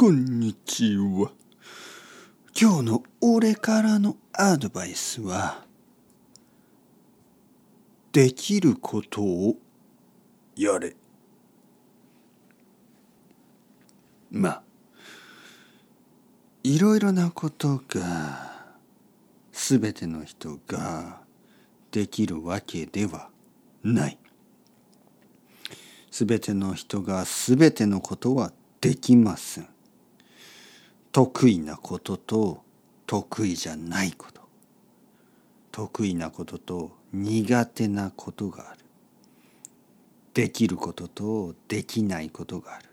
こんにちは。今日の俺からのアドバイスは、できることをやれ。まあ、いろいろなことが、すべての人ができるわけではない。すべての人がすべてのことはできません。得意なことと得意じゃないこと。得意なことと苦手なことがある。できることとできないことがある。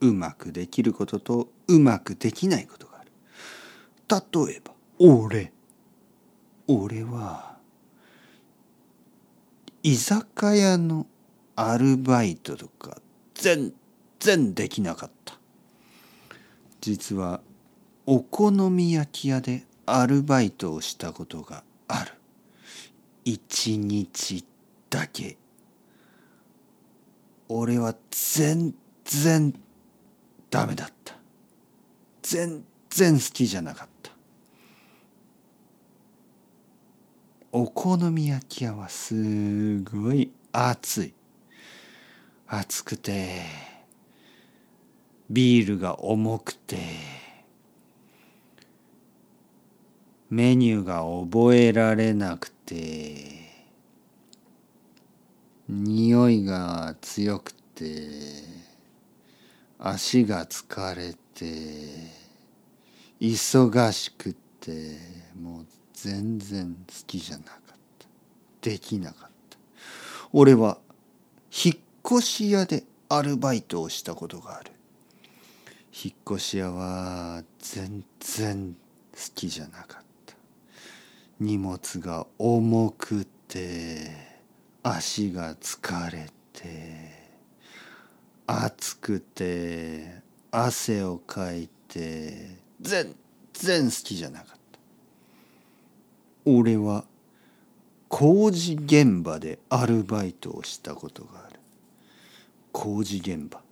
うまくできることとうまくできないことがある。例えば、俺。俺は、居酒屋のアルバイトとか全然できなかった実はお好み焼き屋でアルバイトをしたことがある。一日だけ。俺は全然ダメだった。全然好きじゃなかった。お好み焼き屋はすごい暑い。暑くて。ビールが重くてメニューが覚えられなくて匂いが強くて足が疲れて忙しくてもう全然好きじゃなかった。できなかった。俺は引っ越し屋でアルバイトをしたことがある。引っ越し屋は全然好きじゃなかった。荷物が重くて足が疲れて暑くて汗をかいて全然好きじゃなかった。俺は工事現場でアルバイトをしたことがある。工事現場。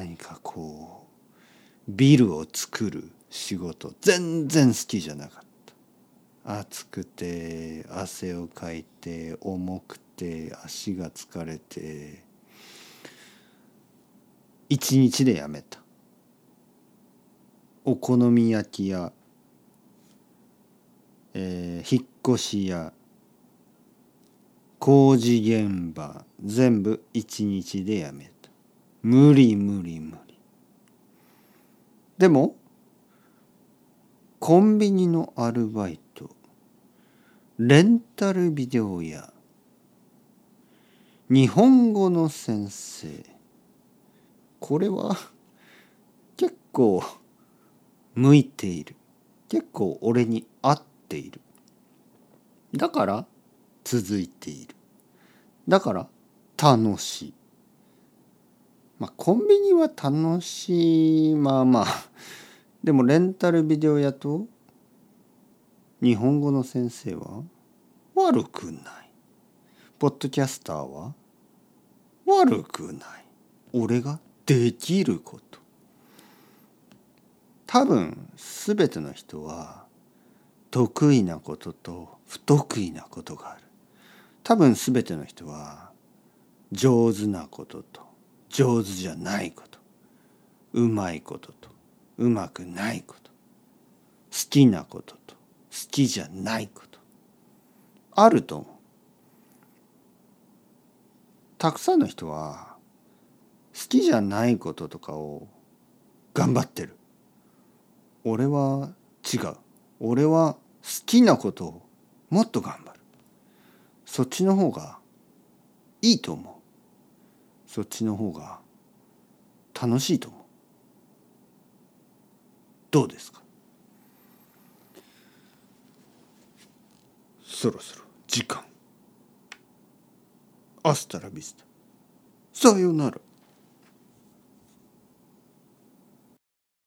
何かこうビルを作る仕事全然好きじゃなかった。暑くて汗をかいて重くて足が疲れて一日でやめた。お好み焼き屋、えー、引っ越し屋工事現場全部一日でやめた。無理無理無理。でもコンビニのアルバイトレンタルビデオ屋日本語の先生これは結構向いている。結構俺に合っている。だから続いている。だから楽しい。まあコンビニは楽しい。まあまあ。でもレンタルビデオ屋と日本語の先生は悪くない。ポッドキャスターは悪くない。俺ができること。多分全ての人は得意なことと不得意なことがある。多分全ての人は上手なことと上手じゃないこと。うまいことと。うまくないこと。好きなことと。好きじゃないこと。あると思う。たくさんの人は好きじゃないこととかを頑張ってる。俺は違う。俺は好きなことをもっと頑張る。そっちの方がいいと思う。そっちの方が楽しいと思う。どうですか？そろそろ時間。アスタラビスタさようなら。